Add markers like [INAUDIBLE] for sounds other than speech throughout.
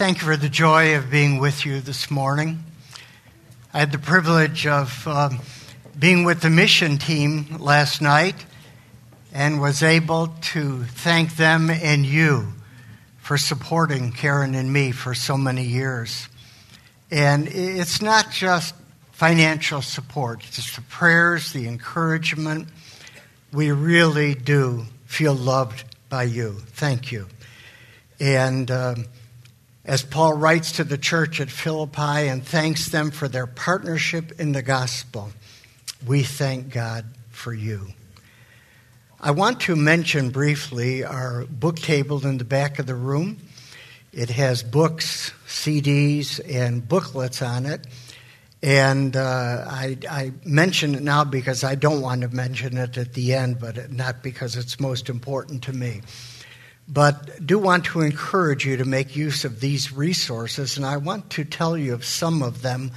Thank you for the joy of being with you this morning. I had the privilege of uh, being with the mission team last night and was able to thank them and you for supporting Karen and me for so many years. And it's not just financial support, it's the prayers, the encouragement. We really do feel loved by you. Thank you. And um, as Paul writes to the church at Philippi and thanks them for their partnership in the gospel, we thank God for you. I want to mention briefly our book table in the back of the room. It has books, CDs, and booklets on it. And uh, I, I, mention it now because I don't want to mention it at the end, but not because it's most important to me. But do want to encourage you to make use of these resources, and I want to tell you of some of them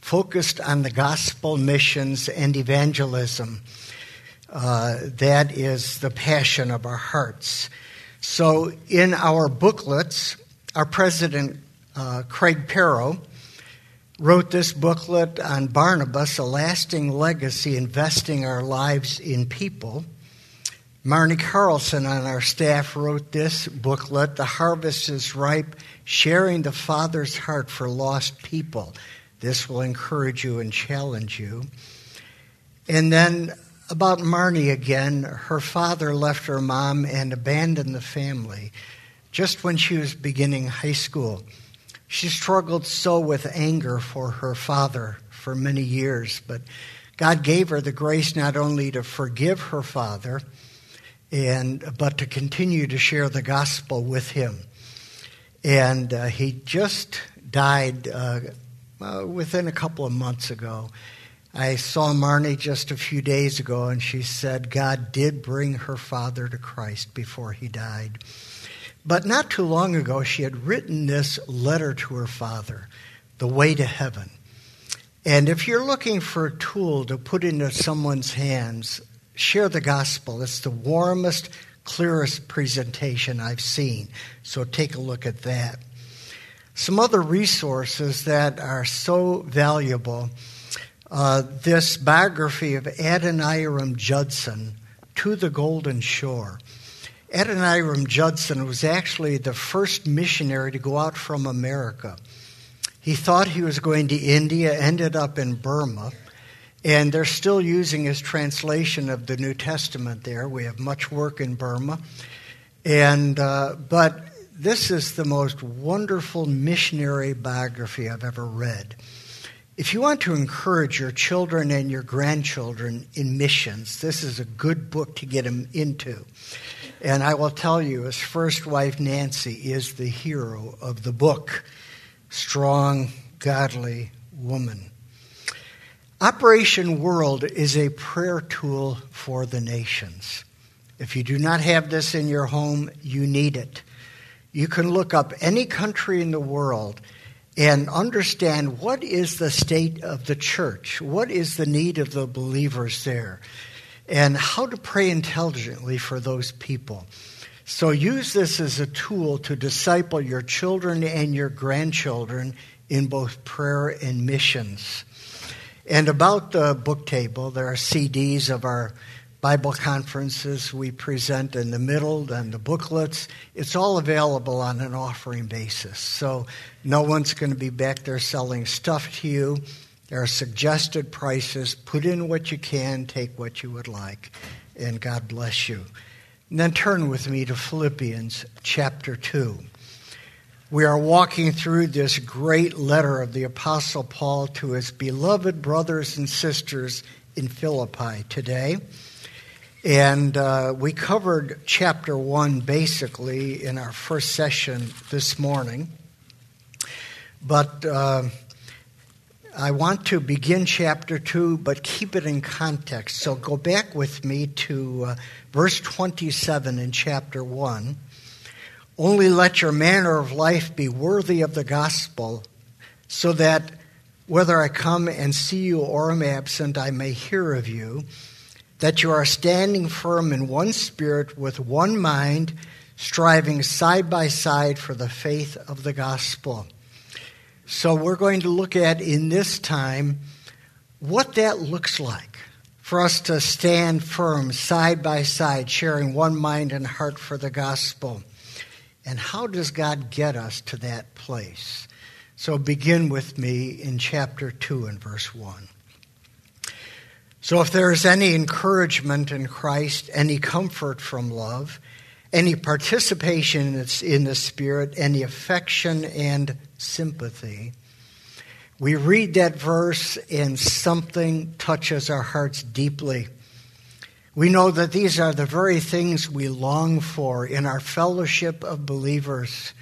focused on the gospel missions and evangelism. Uh, that is the passion of our hearts. So, in our booklets, our president, uh, Craig Perrow, wrote this booklet on Barnabas, a lasting legacy, investing our lives in people. Marnie Carlson on our staff wrote this booklet, The Harvest is Ripe, Sharing the Father's Heart for Lost People. This will encourage you and challenge you. And then about Marnie again, her father left her mom and abandoned the family just when she was beginning high school. She struggled so with anger for her father for many years, but God gave her the grace not only to forgive her father, and but to continue to share the gospel with him. And uh, he just died uh, uh, within a couple of months ago. I saw Marnie just a few days ago, and she said God did bring her father to Christ before he died. But not too long ago, she had written this letter to her father, The Way to Heaven. And if you're looking for a tool to put into someone's hands, share the gospel. It's the warmest, clearest presentation I've seen. So take a look at that. Some other resources that are so valuable uh, this biography of Adoniram Judson, To the Golden Shore. Adoniram Judson was actually the first missionary to go out from America. He thought he was going to India, ended up in Burma, and they're still using his translation of the New Testament there. We have much work in Burma. And, uh, but this is the most wonderful missionary biography I've ever read. If you want to encourage your children and your grandchildren in missions, this is a good book to get them into. And I will tell you, his first wife, Nancy, is the hero of the book. Strong, godly woman. Operation World is a prayer tool for the nations. If you do not have this in your home, you need it. You can look up any country in the world and understand what is the state of the church, what is the need of the believers there and how to pray intelligently for those people. So use this as a tool to disciple your children and your grandchildren in both prayer and missions. And about the book table, there are CDs of our Bible conferences we present in the middle and the booklets. It's all available on an offering basis. So no one's going to be back there selling stuff to you. There are suggested prices. Put in what you can, take what you would like, and God bless you. And then turn with me to Philippians chapter 2. We are walking through this great letter of the Apostle Paul to his beloved brothers and sisters in Philippi today. And uh, we covered chapter 1 basically in our first session this morning. But. Uh, I want to begin chapter 2, but keep it in context. So go back with me to uh, verse 27 in chapter 1. Only let your manner of life be worthy of the gospel, so that whether I come and see you or am absent, I may hear of you, that you are standing firm in one spirit, with one mind, striving side by side for the faith of the gospel. So, we're going to look at in this time what that looks like for us to stand firm side by side, sharing one mind and heart for the gospel. And how does God get us to that place? So, begin with me in chapter 2 and verse 1. So, if there is any encouragement in Christ, any comfort from love, any participation in the Spirit, any affection and sympathy. We read that verse and something touches our hearts deeply. We know that these are the very things we long for in our fellowship of believers.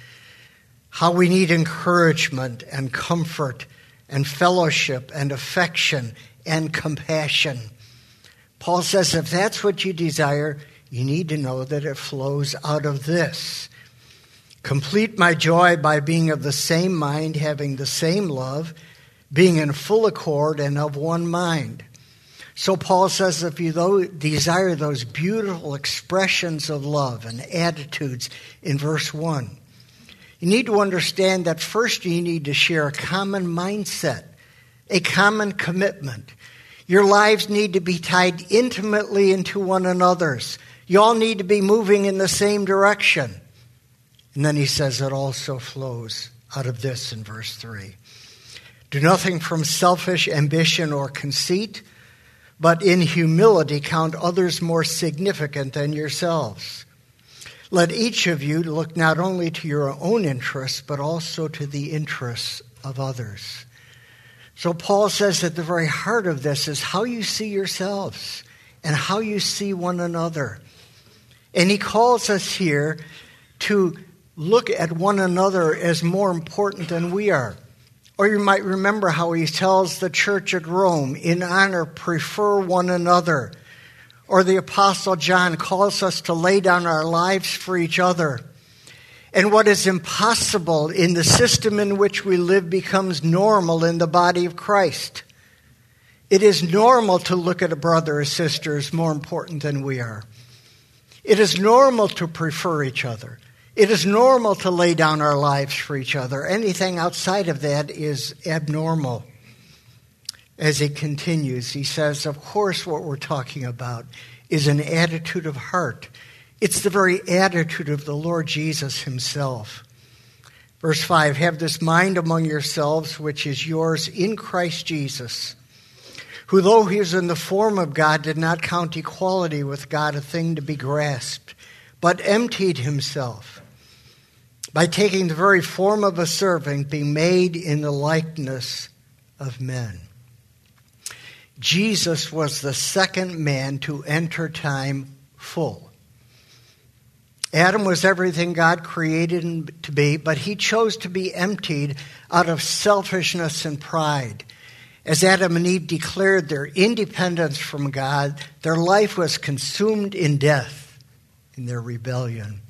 How we need encouragement and comfort and fellowship and affection and compassion. Paul says if that's what you desire, you need to know that it flows out of this. Complete my joy by being of the same mind, having the same love, being in full accord and of one mind. So Paul says if you desire those beautiful expressions of love and attitudes in verse 1, you need to understand that first you need to share a common mindset, a common commitment. Your lives need to be tied intimately into one another's. You all need to be moving in the same direction. And then he says it also flows out of this in verse 3. Do nothing from selfish ambition or conceit, but in humility count others more significant than yourselves. Let each of you look not only to your own interests, but also to the interests of others. So Paul says that the very heart of this is how you see yourselves and how you see one another. And he calls us here to look at one another as more important than we are. Or you might remember how he tells the church at Rome, in honor, prefer one another. Or the Apostle John calls us to lay down our lives for each other. And what is impossible in the system in which we live becomes normal in the body of Christ. It is normal to look at a brother or sister as more important than we are. It is normal to prefer each other. It is normal to lay down our lives for each other. Anything outside of that is abnormal. As he continues, he says, Of course, what we're talking about is an attitude of heart. It's the very attitude of the Lord Jesus himself. Verse 5 Have this mind among yourselves, which is yours in Christ Jesus who, though he was in the form of God, did not count equality with God a thing to be grasped, but emptied himself by taking the very form of a servant, being made in the likeness of men. Jesus was the second man to enter time full. Adam was everything God created him to be, but he chose to be emptied out of selfishness and pride. As Adam and Eve declared their independence from God, their life was consumed in death in their rebellion.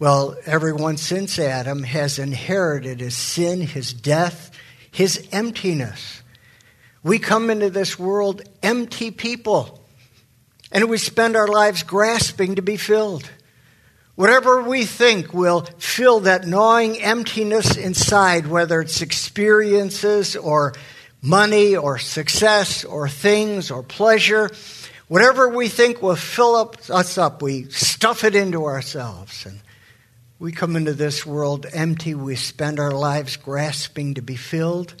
Well, everyone since Adam has inherited his sin, his death, his emptiness. We come into this world empty people, and we spend our lives grasping to be filled. Whatever we think will fill that gnawing emptiness inside, whether it's experiences or money or success or things or pleasure, whatever we think will fill up, us up, we stuff it into ourselves. And we come into this world empty. We spend our lives grasping to be filled.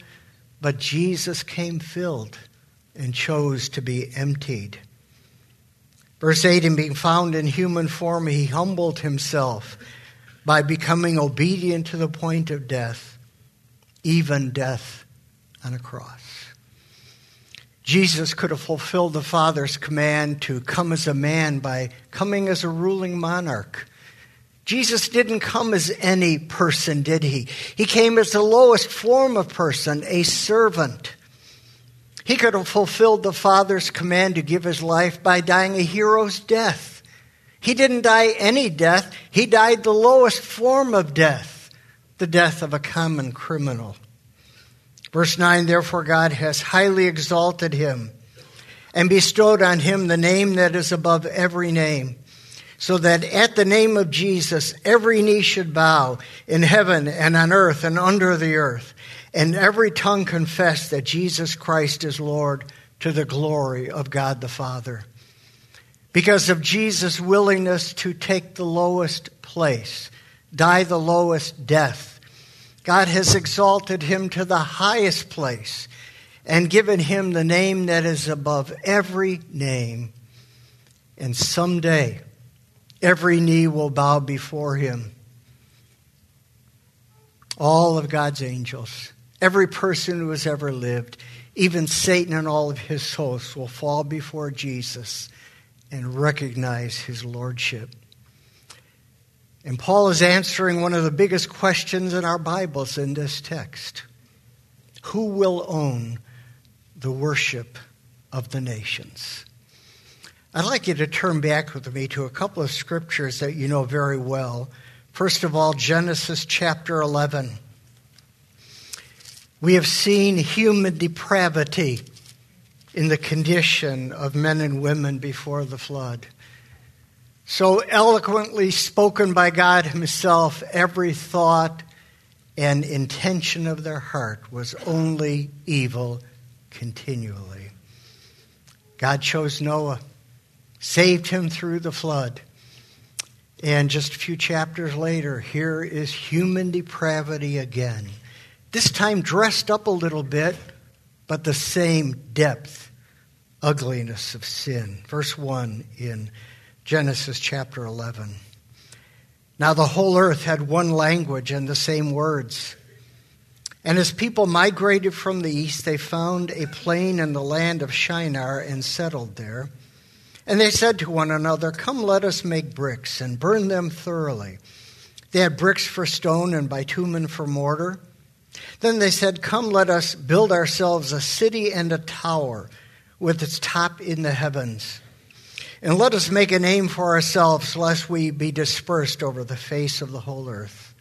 But Jesus came filled and chose to be emptied. Verse 8 In being found in human form, he humbled himself by becoming obedient to the point of death, even death on a cross. Jesus could have fulfilled the Father's command to come as a man by coming as a ruling monarch. Jesus didn't come as any person, did he? He came as the lowest form of person, a servant. He could have fulfilled the Father's command to give his life by dying a hero's death. He didn't die any death, he died the lowest form of death, the death of a common criminal. Verse 9 Therefore, God has highly exalted him and bestowed on him the name that is above every name, so that at the name of Jesus every knee should bow in heaven and on earth and under the earth, and every tongue confess that Jesus Christ is Lord to the glory of God the Father. Because of Jesus' willingness to take the lowest place, die the lowest death, God has exalted him to the highest place and given him the name that is above every name. And someday, Every knee will bow before him. All of God's angels, every person who has ever lived, even Satan and all of his hosts will fall before Jesus and recognize his lordship. And Paul is answering one of the biggest questions in our Bibles in this text Who will own the worship of the nations? I'd like you to turn back with me to a couple of scriptures that you know very well. First of all, Genesis chapter 11. We have seen human depravity in the condition of men and women before the flood. So eloquently spoken by God Himself, every thought and intention of their heart was only evil continually. God chose Noah saved him through the flood. And just a few chapters later, here is human depravity again. This time dressed up a little bit, but the same depth, ugliness of sin. Verse 1 in Genesis chapter 11. Now the whole earth had one language and the same words. And as people migrated from the east, they found a plain in the land of Shinar and settled there. And they said to one another, Come, let us make bricks and burn them thoroughly. They had bricks for stone and bitumen for mortar. Then they said, Come, let us build ourselves a city and a tower with its top in the heavens. And let us make a name for ourselves, lest we be dispersed over the face of the whole earth.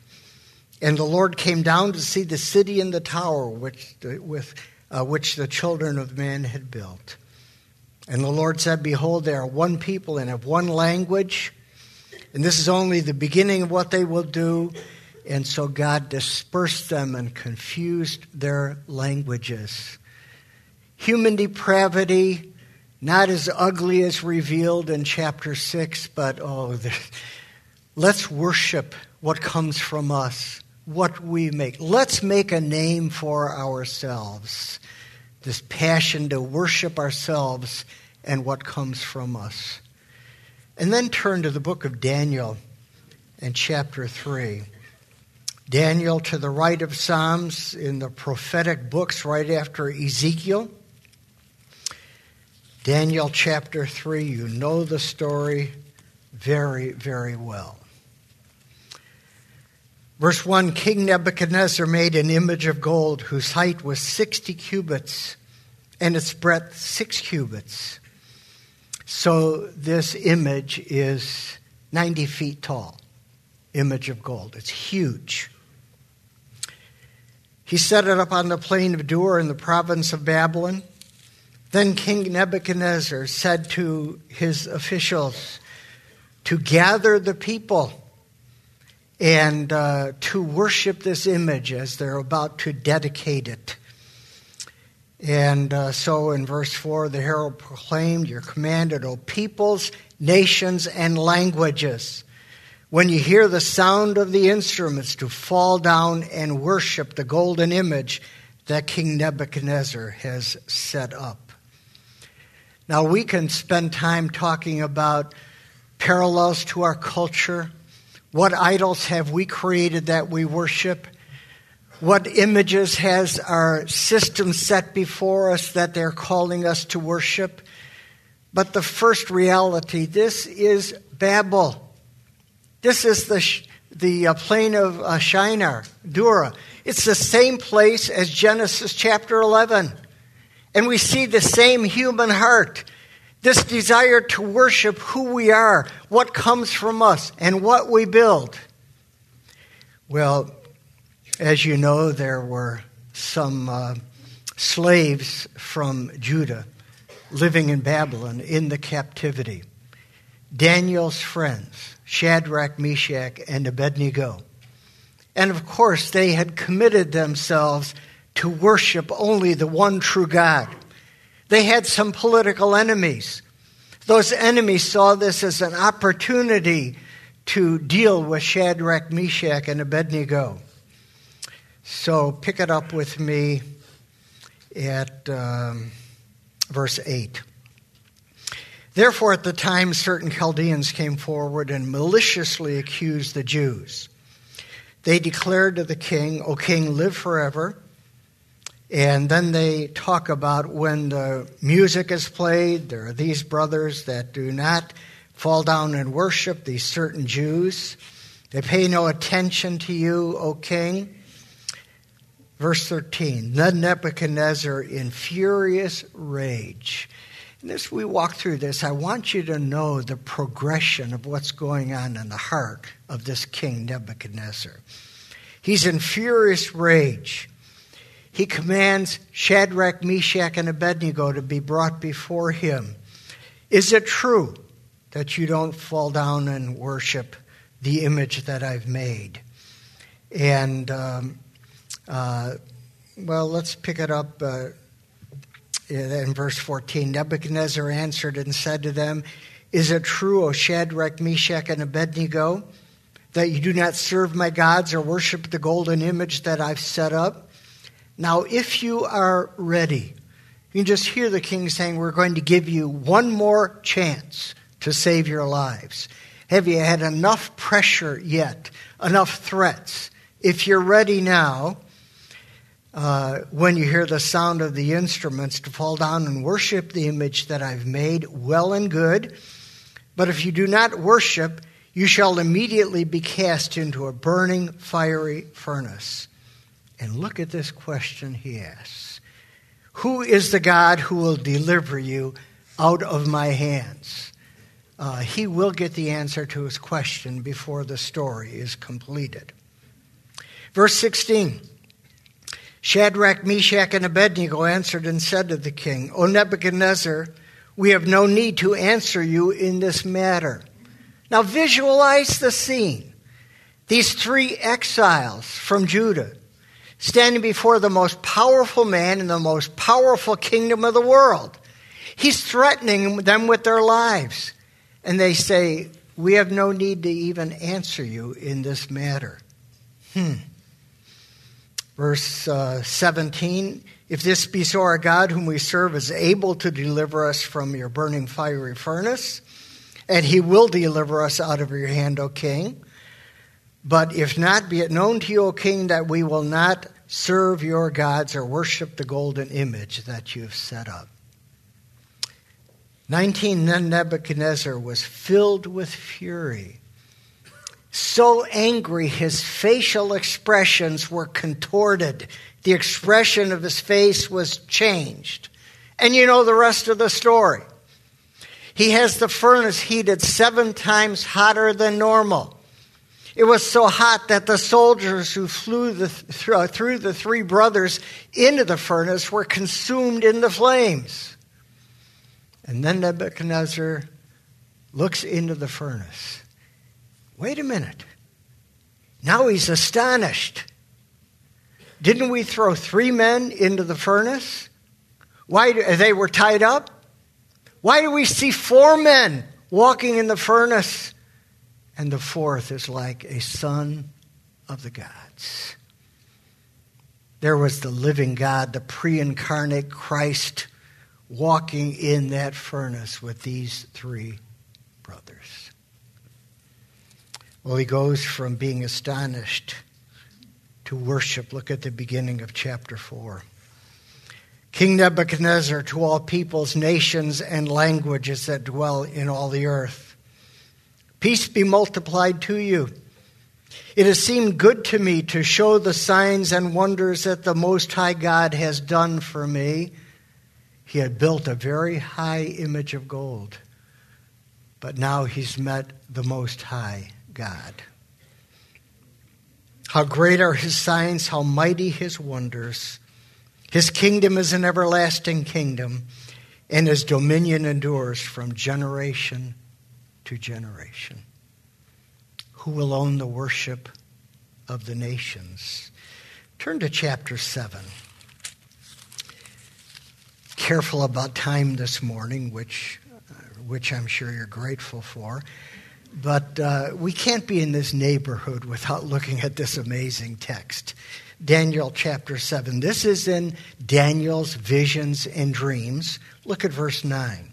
And the Lord came down to see the city and the tower which the, with, uh, which the children of man had built. And the Lord said, Behold, they are one people and have one language. And this is only the beginning of what they will do. And so God dispersed them and confused their languages. Human depravity, not as ugly as revealed in chapter 6, but oh, let's worship what comes from us, what we make. Let's make a name for ourselves this passion to worship ourselves and what comes from us. And then turn to the book of Daniel and chapter 3. Daniel to the right of Psalms in the prophetic books right after Ezekiel. Daniel chapter 3, you know the story very, very well. Verse 1 King Nebuchadnezzar made an image of gold whose height was 60 cubits and its breadth 6 cubits. So this image is 90 feet tall, image of gold. It's huge. He set it up on the plain of Dura in the province of Babylon. Then King Nebuchadnezzar said to his officials to gather the people and uh, to worship this image as they're about to dedicate it. And uh, so in verse 4, the herald proclaimed, You're commanded, O peoples, nations, and languages, when you hear the sound of the instruments, to fall down and worship the golden image that King Nebuchadnezzar has set up. Now, we can spend time talking about parallels to our culture. What idols have we created that we worship? What images has our system set before us that they're calling us to worship? But the first reality this is Babel. This is the, the uh, plain of uh, Shinar, Dura. It's the same place as Genesis chapter 11. And we see the same human heart this desire to worship who we are, what comes from us, and what we build. Well, as you know, there were some uh, slaves from Judah living in Babylon in the captivity. Daniel's friends, Shadrach, Meshach, and Abednego. And of course, they had committed themselves to worship only the one true God. They had some political enemies. Those enemies saw this as an opportunity to deal with Shadrach, Meshach, and Abednego. So pick it up with me at um, verse 8. Therefore, at the time, certain Chaldeans came forward and maliciously accused the Jews. They declared to the king, O king, live forever. And then they talk about when the music is played, there are these brothers that do not fall down and worship, these certain Jews. They pay no attention to you, O king. Verse 13 Then Nebuchadnezzar, in furious rage, and as we walk through this, I want you to know the progression of what's going on in the heart of this king Nebuchadnezzar. He's in furious rage. He commands Shadrach, Meshach, and Abednego to be brought before him. Is it true that you don't fall down and worship the image that I've made? And, um, uh, well, let's pick it up. Uh, in verse 14 Nebuchadnezzar answered and said to them, Is it true, O Shadrach, Meshach, and Abednego, that you do not serve my gods or worship the golden image that I've set up? Now, if you are ready, you can just hear the king saying, We're going to give you one more chance to save your lives. Have you had enough pressure yet? Enough threats? If you're ready now, uh, when you hear the sound of the instruments, to fall down and worship the image that I've made, well and good. But if you do not worship, you shall immediately be cast into a burning, fiery furnace. And look at this question he asks Who is the God who will deliver you out of my hands? Uh, he will get the answer to his question before the story is completed. Verse 16. Shadrach, Meshach, and Abednego answered and said to the king, O Nebuchadnezzar, we have no need to answer you in this matter. Now visualize the scene. These three exiles from Judah standing before the most powerful man in the most powerful kingdom of the world. He's threatening them with their lives. And they say, We have no need to even answer you in this matter. Hmm. Verse uh, 17 If this be so, our God, whom we serve, is able to deliver us from your burning fiery furnace, and he will deliver us out of your hand, O king. But if not, be it known to you, O king, that we will not serve your gods or worship the golden image that you have set up. 19 Then Nebuchadnezzar was filled with fury so angry his facial expressions were contorted. The expression of his face was changed. And you know the rest of the story. He has the furnace heated seven times hotter than normal. It was so hot that the soldiers who flew the, threw the three brothers into the furnace were consumed in the flames. And then Nebuchadnezzar looks into the furnace Wait a minute. Now he's astonished. Didn't we throw three men into the furnace? Why do, they were tied up? Why do we see four men walking in the furnace? And the fourth is like a son of the gods. There was the living God, the pre incarnate Christ, walking in that furnace with these three brothers. Well, he goes from being astonished to worship. Look at the beginning of chapter 4. King Nebuchadnezzar to all peoples, nations, and languages that dwell in all the earth. Peace be multiplied to you. It has seemed good to me to show the signs and wonders that the Most High God has done for me. He had built a very high image of gold, but now he's met the Most High God. How great are his signs, how mighty his wonders. His kingdom is an everlasting kingdom, and his dominion endures from generation to generation. Who will own the worship of the nations? Turn to chapter 7. Careful about time this morning, which, uh, which I'm sure you're grateful for. But uh, we can't be in this neighborhood without [LAUGHS] looking at this amazing text. Daniel chapter 7. This is in Daniel's visions and dreams. Look at verse 9.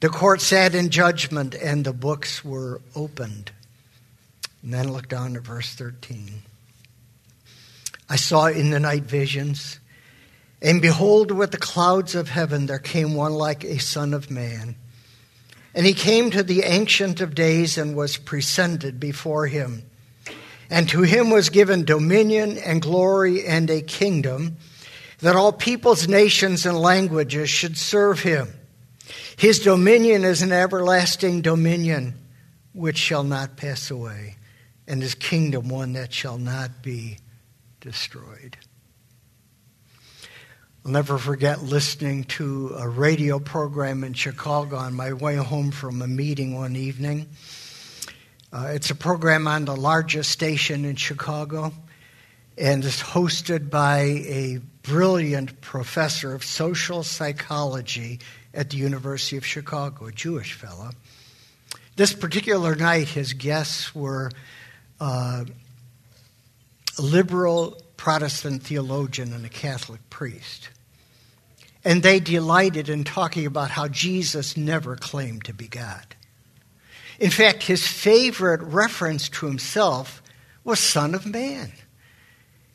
The court sat in judgment, and the books were opened. And then look down at verse 13. I saw in the night visions, and behold, with the clouds of heaven there came one like a son of man. And he came to the Ancient of Days and was presented before him. And to him was given dominion and glory and a kingdom that all peoples, nations, and languages should serve him. His dominion is an everlasting dominion which shall not pass away, and his kingdom one that shall not be destroyed. I'll never forget listening to a radio program in Chicago on my way home from a meeting one evening. Uh, it's a program on the largest station in Chicago, and it's hosted by a brilliant professor of social psychology at the University of Chicago, a Jewish fellow. This particular night, his guests were uh, a liberal Protestant theologian and a Catholic priest. And they delighted in talking about how Jesus never claimed to be God. In fact, his favorite reference to himself was Son of Man.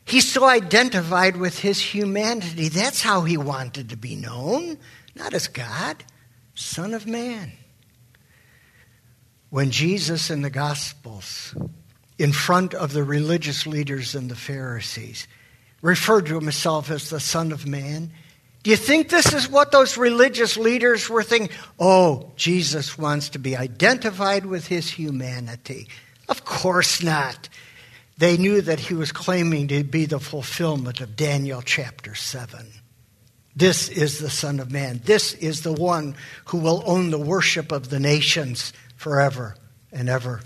He so identified with his humanity. That's how he wanted to be known, not as God, Son of Man. When Jesus in the Gospels, in front of the religious leaders and the Pharisees, referred to himself as the Son of Man, do you think this is what those religious leaders were thinking? Oh, Jesus wants to be identified with his humanity. Of course not. They knew that he was claiming to be the fulfillment of Daniel chapter 7. This is the Son of Man. This is the one who will own the worship of the nations forever and ever.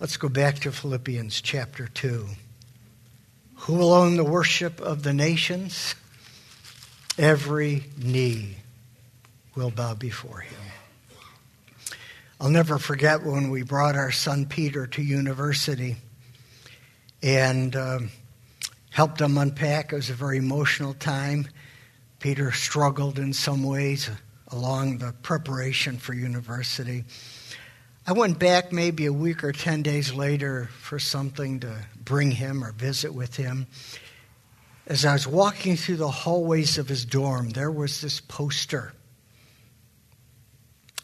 Let's go back to Philippians chapter 2. Who will own the worship of the nations? Every knee will bow before him. I'll never forget when we brought our son Peter to university and um, helped him unpack. It was a very emotional time. Peter struggled in some ways along the preparation for university. I went back maybe a week or 10 days later for something to bring him or visit with him as I was walking through the hallways of his dorm, there was this poster.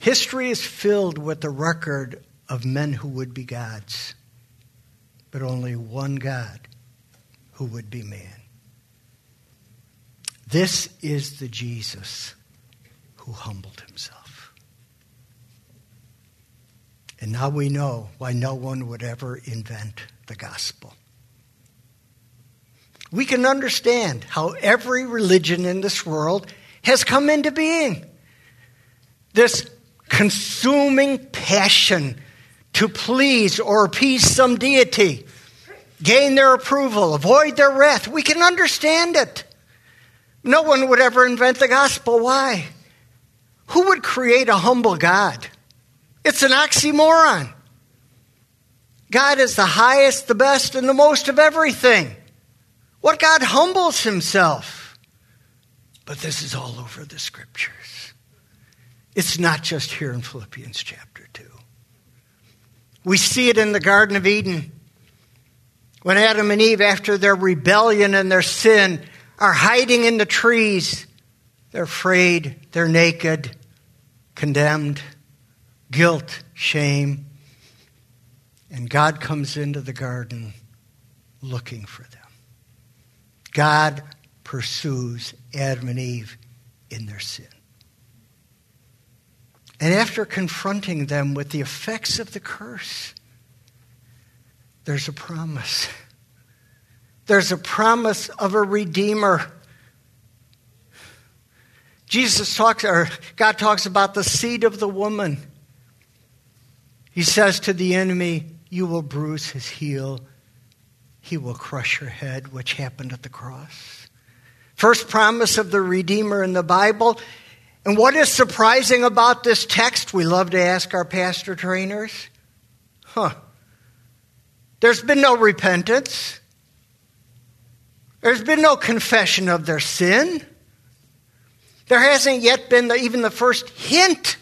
History is filled with the record of men who would be gods, but only one God who would be man. This is the Jesus who humbled himself. And now we know why no one would ever invent the gospel we can understand how every religion in this world has come into being. This consuming passion to please or appease some deity, gain their approval, avoid their wrath. We can understand it. No one would ever invent the gospel. Why? Who would create a humble God? It's an oxymoron. God is the highest, the best, and the most of everything. What God humbles himself. But this is all over the scriptures. It's not just here in Philippians chapter 2. We see it in the Garden of Eden. When Adam and Eve, after their rebellion and their sin, are hiding in the trees, they're afraid, they're naked, condemned. guilt, shame. And God comes into the garden looking for them. God pursues Adam and Eve in their sin. And after confronting them with the effects of the curse, there's a promise. There's a promise of a redeemer. Jesus talks, or God talks about the seed of the woman. He says to the enemy, You will bruise his heel, he will crush your head, which happened at the cross. First promise of the Redeemer in the Bible. And what is surprising about this text? We love to ask our pastor trainers. Huh. There's been no repentance. There's been no confession of their sin. There hasn't yet been the, even the first hint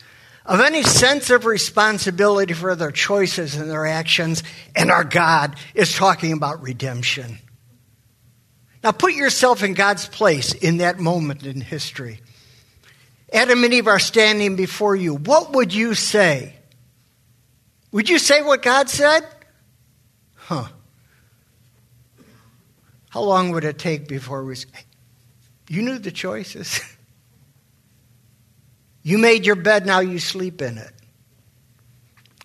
of any sense of responsibility for their choices and their actions, and our God is talking about redemption. Now put yourself in God's place in that moment in history. Adam and Eve are standing before you. What would you say? Would you say what God said? Huh. How long would it take before we. You knew the choices. [LAUGHS] you made your bed, now you sleep in it.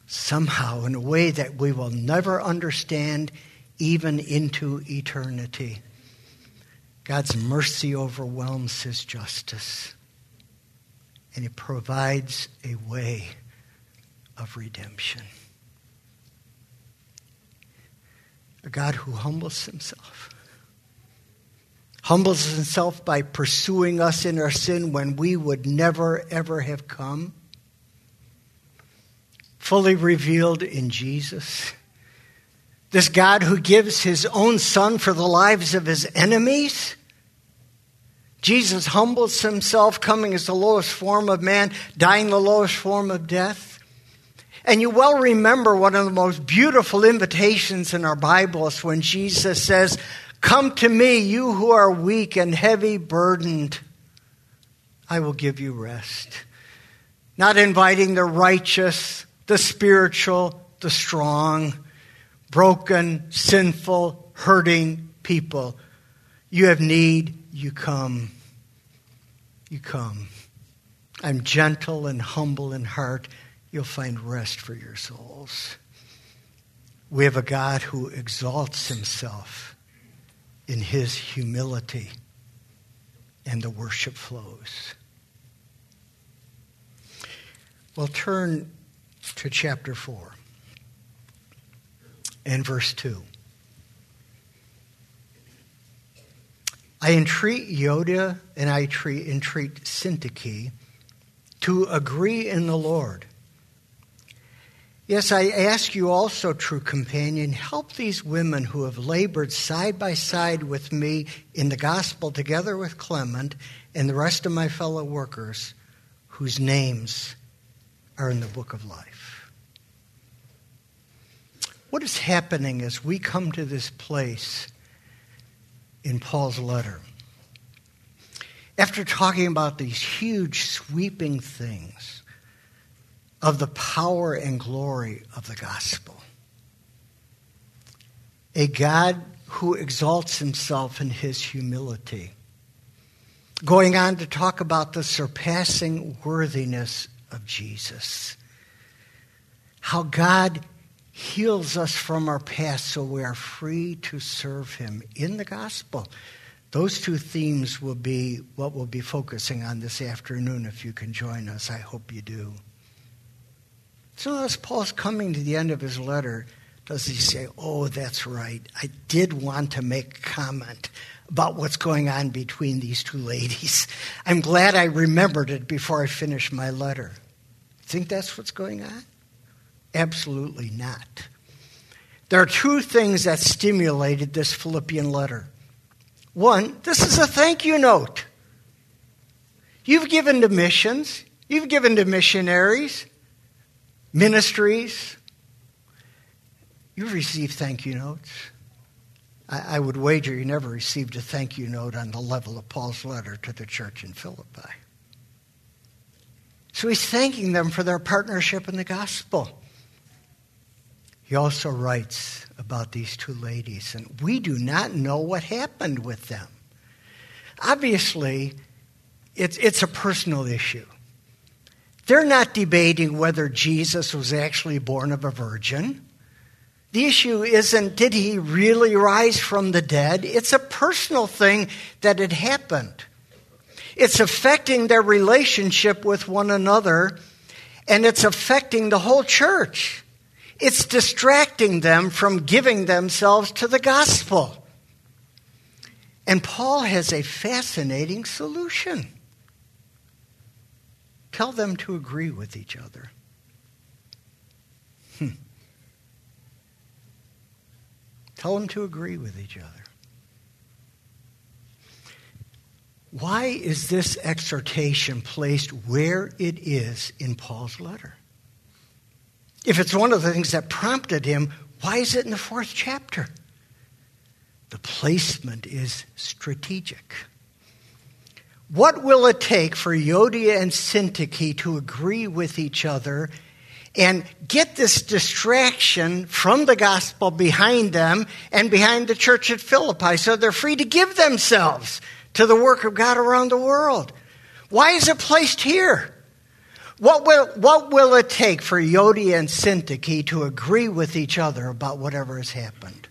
Somehow, in a way that we will never understand, even into eternity, God's mercy overwhelms his justice. And he provides a way of redemption. a God who humbles himself. Humbles himself by pursuing us in our sin when we would never, ever have come. Fully revealed in Jesus. This God who gives his own son for the lives of his enemies. Jesus humbles himself, coming as the lowest form of man, dying the lowest form of death. And you well remember one of the most beautiful invitations in our Bible is when Jesus says, Come to me, you who are weak and heavy burdened. I will give you rest. Not inviting the righteous, the spiritual, the strong, broken, sinful, hurting people. You have need, you come. You come. I'm gentle and humble in heart you'll find rest for your souls. We have a God who exalts himself in his humility, and the worship flows. Well, turn to chapter 4 and verse 2. I entreat Euodia and I entreat Syntyche to agree in the Lord Yes, I ask you also, true companion, help these women who have labored side by side with me in the gospel together with Clement and the rest of my fellow workers whose names are in the book of life. What is happening as we come to this place in Paul's letter? After talking about these huge, sweeping things, of the power and glory of the gospel. A God who exalts himself in his humility. Going on to talk about the surpassing worthiness of Jesus. How God heals us from our past so we are free to serve him in the gospel. Those two themes will be what we'll be focusing on this afternoon if you can join us. I hope you do. So as Paul's coming to the end of his letter, does he say, Oh, that's right. I did want to make a comment about what's going on between these two ladies. I'm glad I remembered it before I finished my letter. Think that's what's going on? Absolutely not. There are two things that stimulated this Philippian letter. One, this is a thank you note. You've given to missions, you've given to missionaries, ministries. You've received thank you notes. I, I would wager you never received a thank you note on the level of Paul's letter to the church in Philippi. So he's thanking them for their partnership in the gospel. He also writes about these two ladies, and we do not know what happened with them. Obviously, it's, it's a personal issue. They're not debating whether Jesus was actually born of a virgin. The issue isn't did he really rise from the dead? It's a personal thing that had happened. It's affecting their relationship with one another, and it's affecting the whole church. It's distracting them from giving themselves to the gospel. And Paul has a fascinating solution. Tell them to agree with each other. Hmm. Tell them to agree with each other. Why is this exhortation placed where it is in Paul's letter? If it's one of the things that prompted him, why is it in the fourth chapter? The placement is strategic. What will it take for Euodia and Syntyche to agree with each other and get this distraction from the gospel behind them and behind the church at Philippi so they're free to give themselves to the work of God around the world? Why is it placed here? What will, what will it take for Euodia and Syntyche to agree with each other about whatever has happened?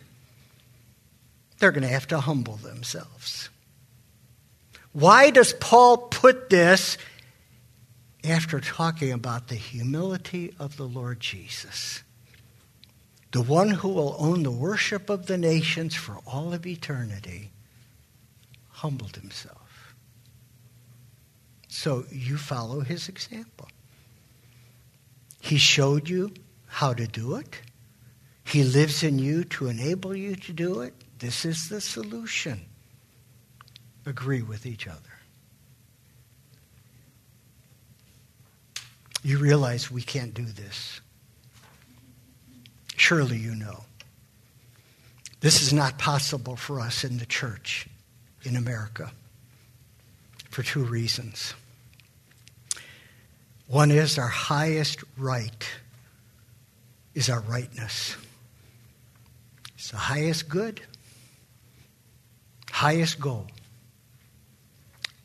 They're going to have to humble themselves. Why does Paul put this after talking about the humility of the Lord Jesus? The one who will own the worship of the nations for all of eternity humbled himself. So you follow his example. He showed you how to do it. He lives in you to enable you to do it. This is the solution. Agree with each other. You realize we can't do this. Surely you know. This is not possible for us in the church in America for two reasons. One is our highest right is our rightness. It's the highest good, highest goal.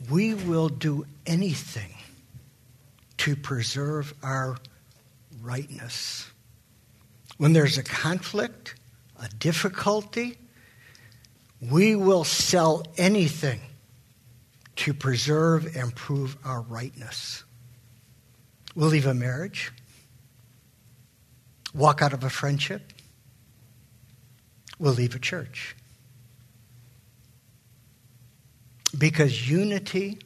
We will do anything to preserve our rightness. When there's a conflict, a difficulty, we will sell anything to preserve and prove our rightness. We'll leave a marriage, walk out of a friendship, we'll leave a church. Because unity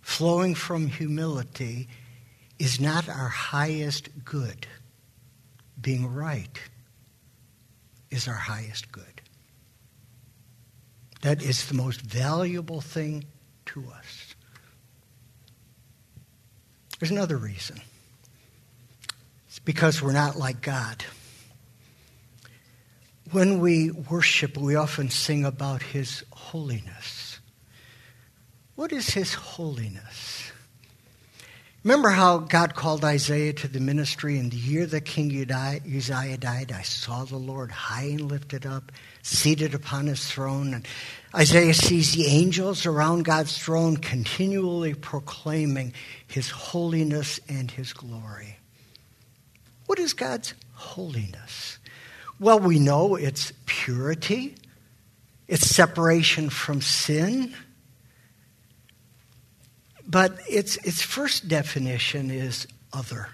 flowing from humility is not our highest good. Being right is our highest good. That is the most valuable thing to us. There's another reason. It's because we're not like God. When we worship, we often sing about His holiness. What is His holiness? Remember how God called Isaiah to the ministry in the year that King Uzziah died? I saw the Lord high and lifted up, seated upon his throne. And Isaiah sees the angels around God's throne continually proclaiming his holiness and his glory. What is God's holiness? Well, we know it's purity, it's separation from sin. But its, its first definition is other.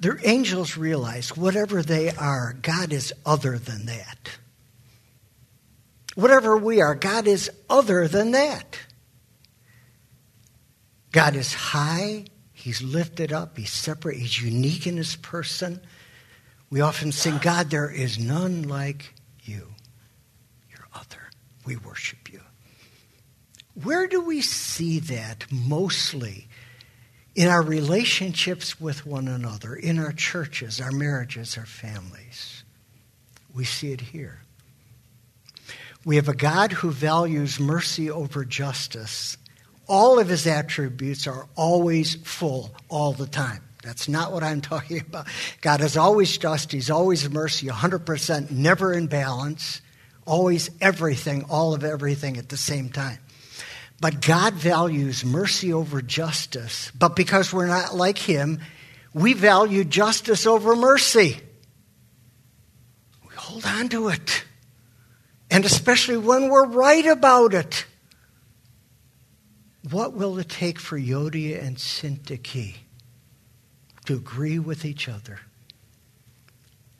The angels realize whatever they are, God is other than that. Whatever we are, God is other than that. God is high, He's lifted up, He's separate, He's unique in His person. We often sing, God, there is none like you. You're other. We worship you. Where do we see that mostly? In our relationships with one another, in our churches, our marriages, our families. We see it here. We have a God who values mercy over justice all of his attributes are always full all the time. That's not what I'm [LAUGHS] talking about. God is always just, He's always mercy, 100%, never in balance, always everything, all of everything at the same time. But God values mercy over justice. But because we're not like Him, we value justice over mercy. We hold on to it. And especially when we're right about it. What will it take for Euodia and Syntyche to agree with each other?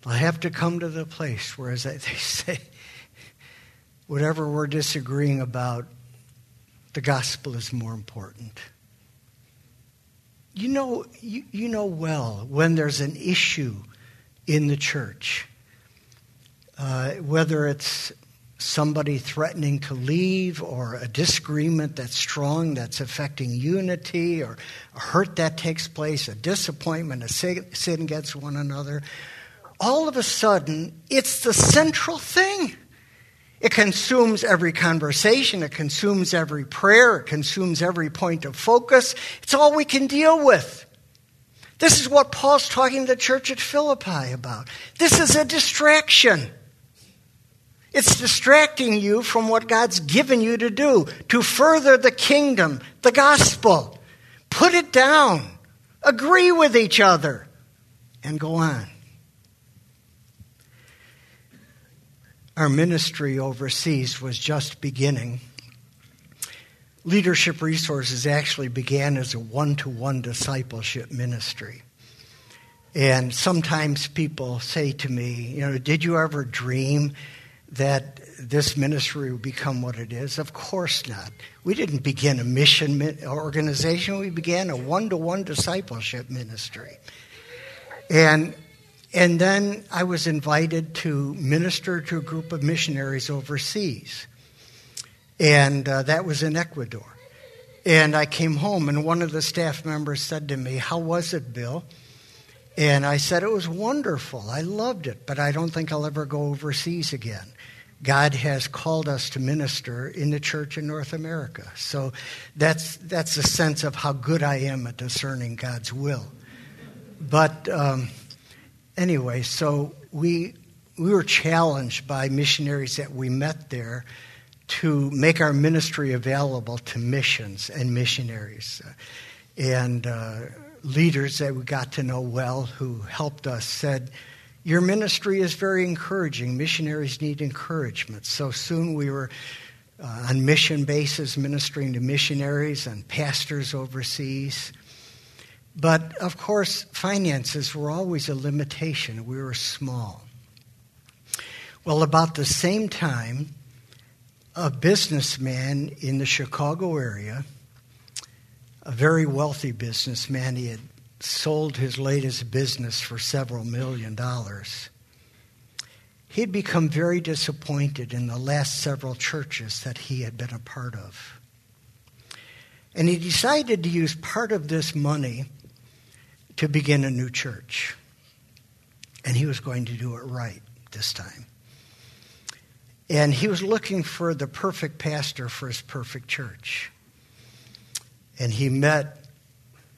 I have to come to the place where, as they [LAUGHS] say, whatever we're disagreeing about, the gospel is more important. You know, you, you know well when there's an issue in the church, uh, whether it's somebody threatening to leave or a disagreement that's strong that's affecting unity or a hurt that takes place, a disappointment, a sin against one another, all of a sudden it's the central thing. It consumes every conversation, it consumes every prayer, it consumes every point of focus. It's all we can deal with. This is what Paul's talking to the church at Philippi about. This is a distraction. It's distracting you from what God's given you to do, to further the kingdom, the gospel. Put it down. Agree with each other. And go on. Our ministry overseas was just beginning. Leadership Resources actually began as a one to one discipleship ministry. And sometimes people say to me, you know, did you ever dream that this ministry would become what it is? Of course not. We didn't begin a mission organization, we began a one to one discipleship ministry. And, and then I was invited to minister to a group of missionaries overseas. And uh, that was in Ecuador. And I came home, and one of the staff members said to me, How was it, Bill? And I said, It was wonderful. I loved it, but I don't think I'll ever go overseas again. God has called us to minister in the church in North America. So that's, that's a sense of how good I am at discerning God's will. But um, anyway, so we, we were challenged by missionaries that we met there to make our ministry available to missions and missionaries. And uh, leaders that we got to know well who helped us said, your ministry is very encouraging. Missionaries need encouragement. So soon we were uh, on mission bases ministering to missionaries and pastors overseas. But of course, finances were always a limitation. We were small. Well, about the same time, a businessman in the Chicago area, a very wealthy businessman, he had sold his latest business for several million dollars. He'd become very disappointed in the last several churches that he had been a part of. And he decided to use part of this money to begin a new church. And he was going to do it right this time. And he was looking for the perfect pastor for his perfect church. And he met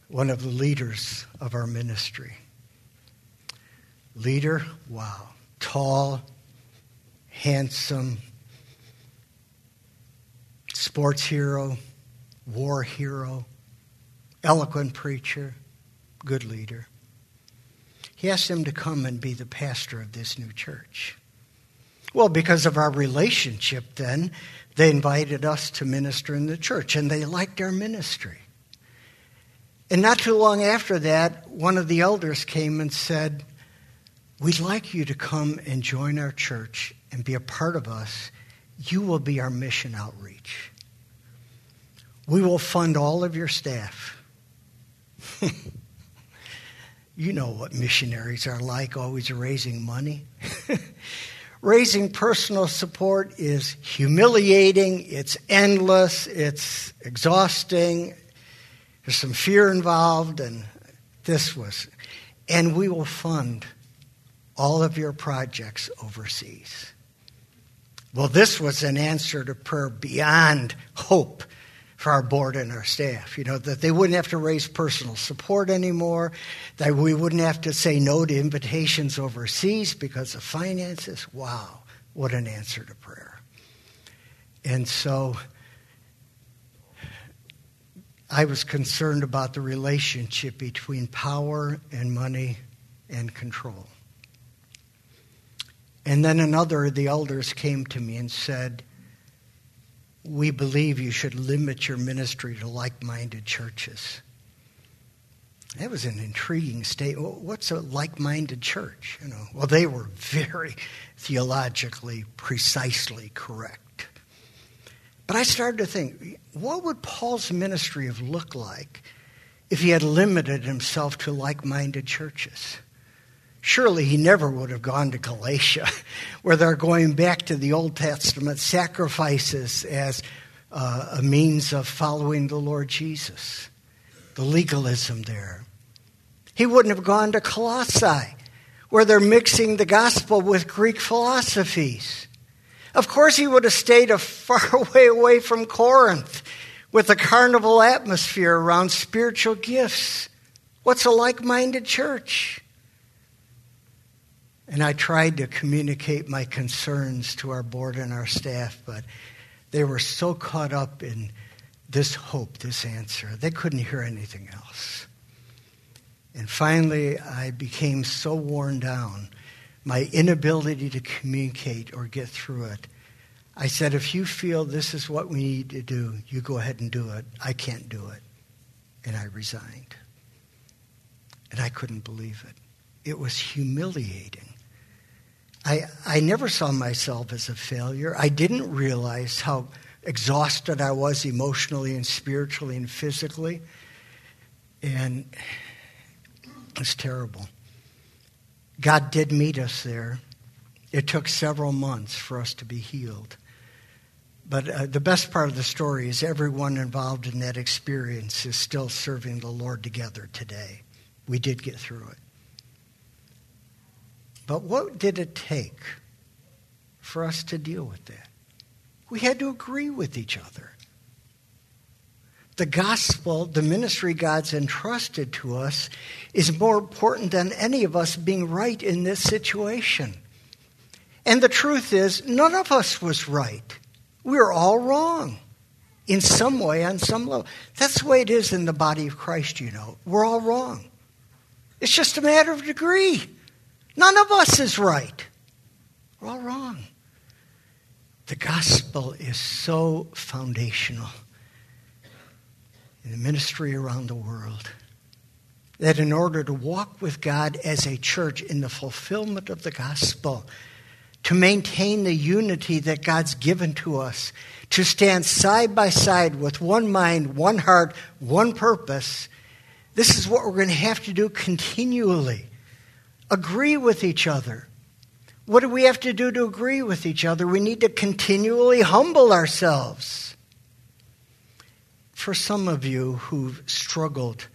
one of the leaders of our ministry. Leader, wow, tall, handsome, sports hero, war hero, eloquent preacher, good leader. He asked him to come and be the pastor of this new church. Well, because of our relationship, then, they invited us to minister in the church, and they liked our ministry. And not too long after that, one of the elders came and said, We'd like you to come and join our church and be a part of us. You will be our mission outreach. We will fund all of your staff. [LAUGHS] you know what missionaries are like, always raising money. [LAUGHS] raising personal support is humiliating, it's endless, it's exhausting, there's some fear involved, and this was. And we will fund all of your projects overseas. Well, this was an answer to prayer beyond hope for our board and our staff. You know, that they wouldn't have to raise personal support anymore, that we wouldn't have to say no to invitations overseas because of finances. Wow, what an answer to prayer. And so I was concerned about the relationship between power and money and control. And then another of the elders came to me and said, We believe you should limit your ministry to like minded churches. That was an intriguing statement. What's a like minded church? You know, well, they were very theologically precisely correct. But I started to think, what would Paul's ministry have looked like if he had limited himself to like minded churches? Surely he never would have gone to Galatia, [LAUGHS] where they're going back to the Old Testament sacrifices as uh, a means of following the Lord Jesus. The legalism there. He wouldn't have gone to Colossae, where they're mixing the gospel with Greek philosophies. Of course, he would have stayed a far [LAUGHS] way away from Corinth with a carnival atmosphere around spiritual gifts. What's a like minded church? And I tried to communicate my concerns to our board and our staff, but they were so caught up in this hope, this answer, they couldn't hear anything else. And finally, I became so worn down, my inability to communicate or get through it. I said, if you feel this is what we need to do, you go ahead and do it. I can't do it. And I resigned. And I couldn't believe it. It was humiliating. I, I never saw myself as a failure. I didn't realize how exhausted I was emotionally and spiritually and physically. And it's terrible. God did meet us there. It took several months for us to be healed. But uh, the best part of the story is everyone involved in that experience is still serving the Lord together today. We did get through it. But what did it take for us to deal with that? We had to agree with each other. The gospel, the ministry God's entrusted to us, is more important than any of us being right in this situation. And the truth is, none of us was right. We are all wrong in some way, on some level. That's the way it is in the body of Christ, you know. We're all wrong. It's just a matter of degree. None of us is right. We're all wrong. The gospel is so foundational in the ministry around the world that in order to walk with God as a church in the fulfillment of the gospel, to maintain the unity that God's given to us, to stand side by side with one mind, one heart, one purpose, this is what we're going to have to do continually agree with each other. What do we have to do to agree with each other? We need to continually humble ourselves. For some of you who've struggled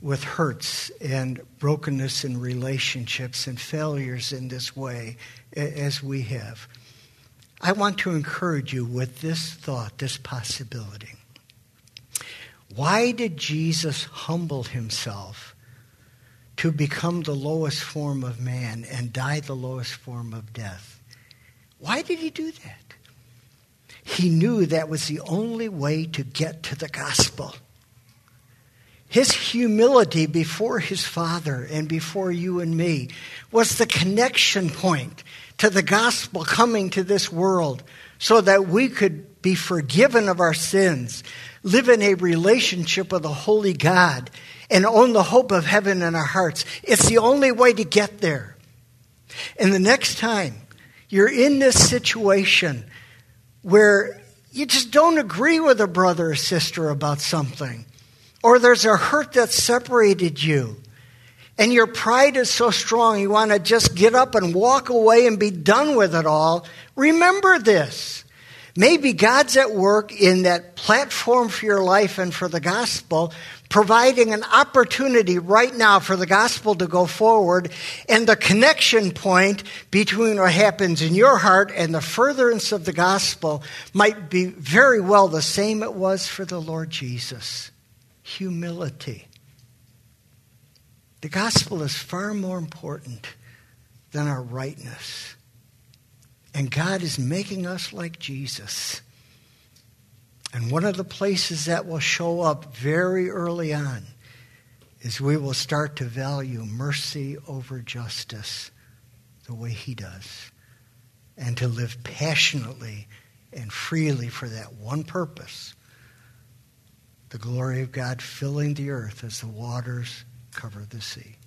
with hurts and brokenness in relationships and failures in this way, as we have, I want to encourage you with this thought, this possibility. Why did Jesus humble himself to become the lowest form of man and die the lowest form of death. Why did he do that? He knew that was the only way to get to the gospel. His humility before his Father and before you and me was the connection point to the gospel coming to this world so that we could be forgiven of our sins, live in a relationship with a holy God, and own the hope of heaven in our hearts. It's the only way to get there. And the next time you're in this situation where you just don't agree with a brother or sister about something, or there's a hurt that separated you, and your pride is so strong you want to just get up and walk away and be done with it all, remember this. Maybe God's at work in that platform for your life and for the gospel providing an opportunity right now for the gospel to go forward. And the connection point between what happens in your heart and the furtherance of the gospel might be very well the same it was for the Lord Jesus humility. The gospel is far more important than our rightness. And God is making us like Jesus. And one of the places that will show up very early on is we will start to value mercy over justice the way he does and to live passionately and freely for that one purpose the glory of God filling the earth as the waters cover the sea.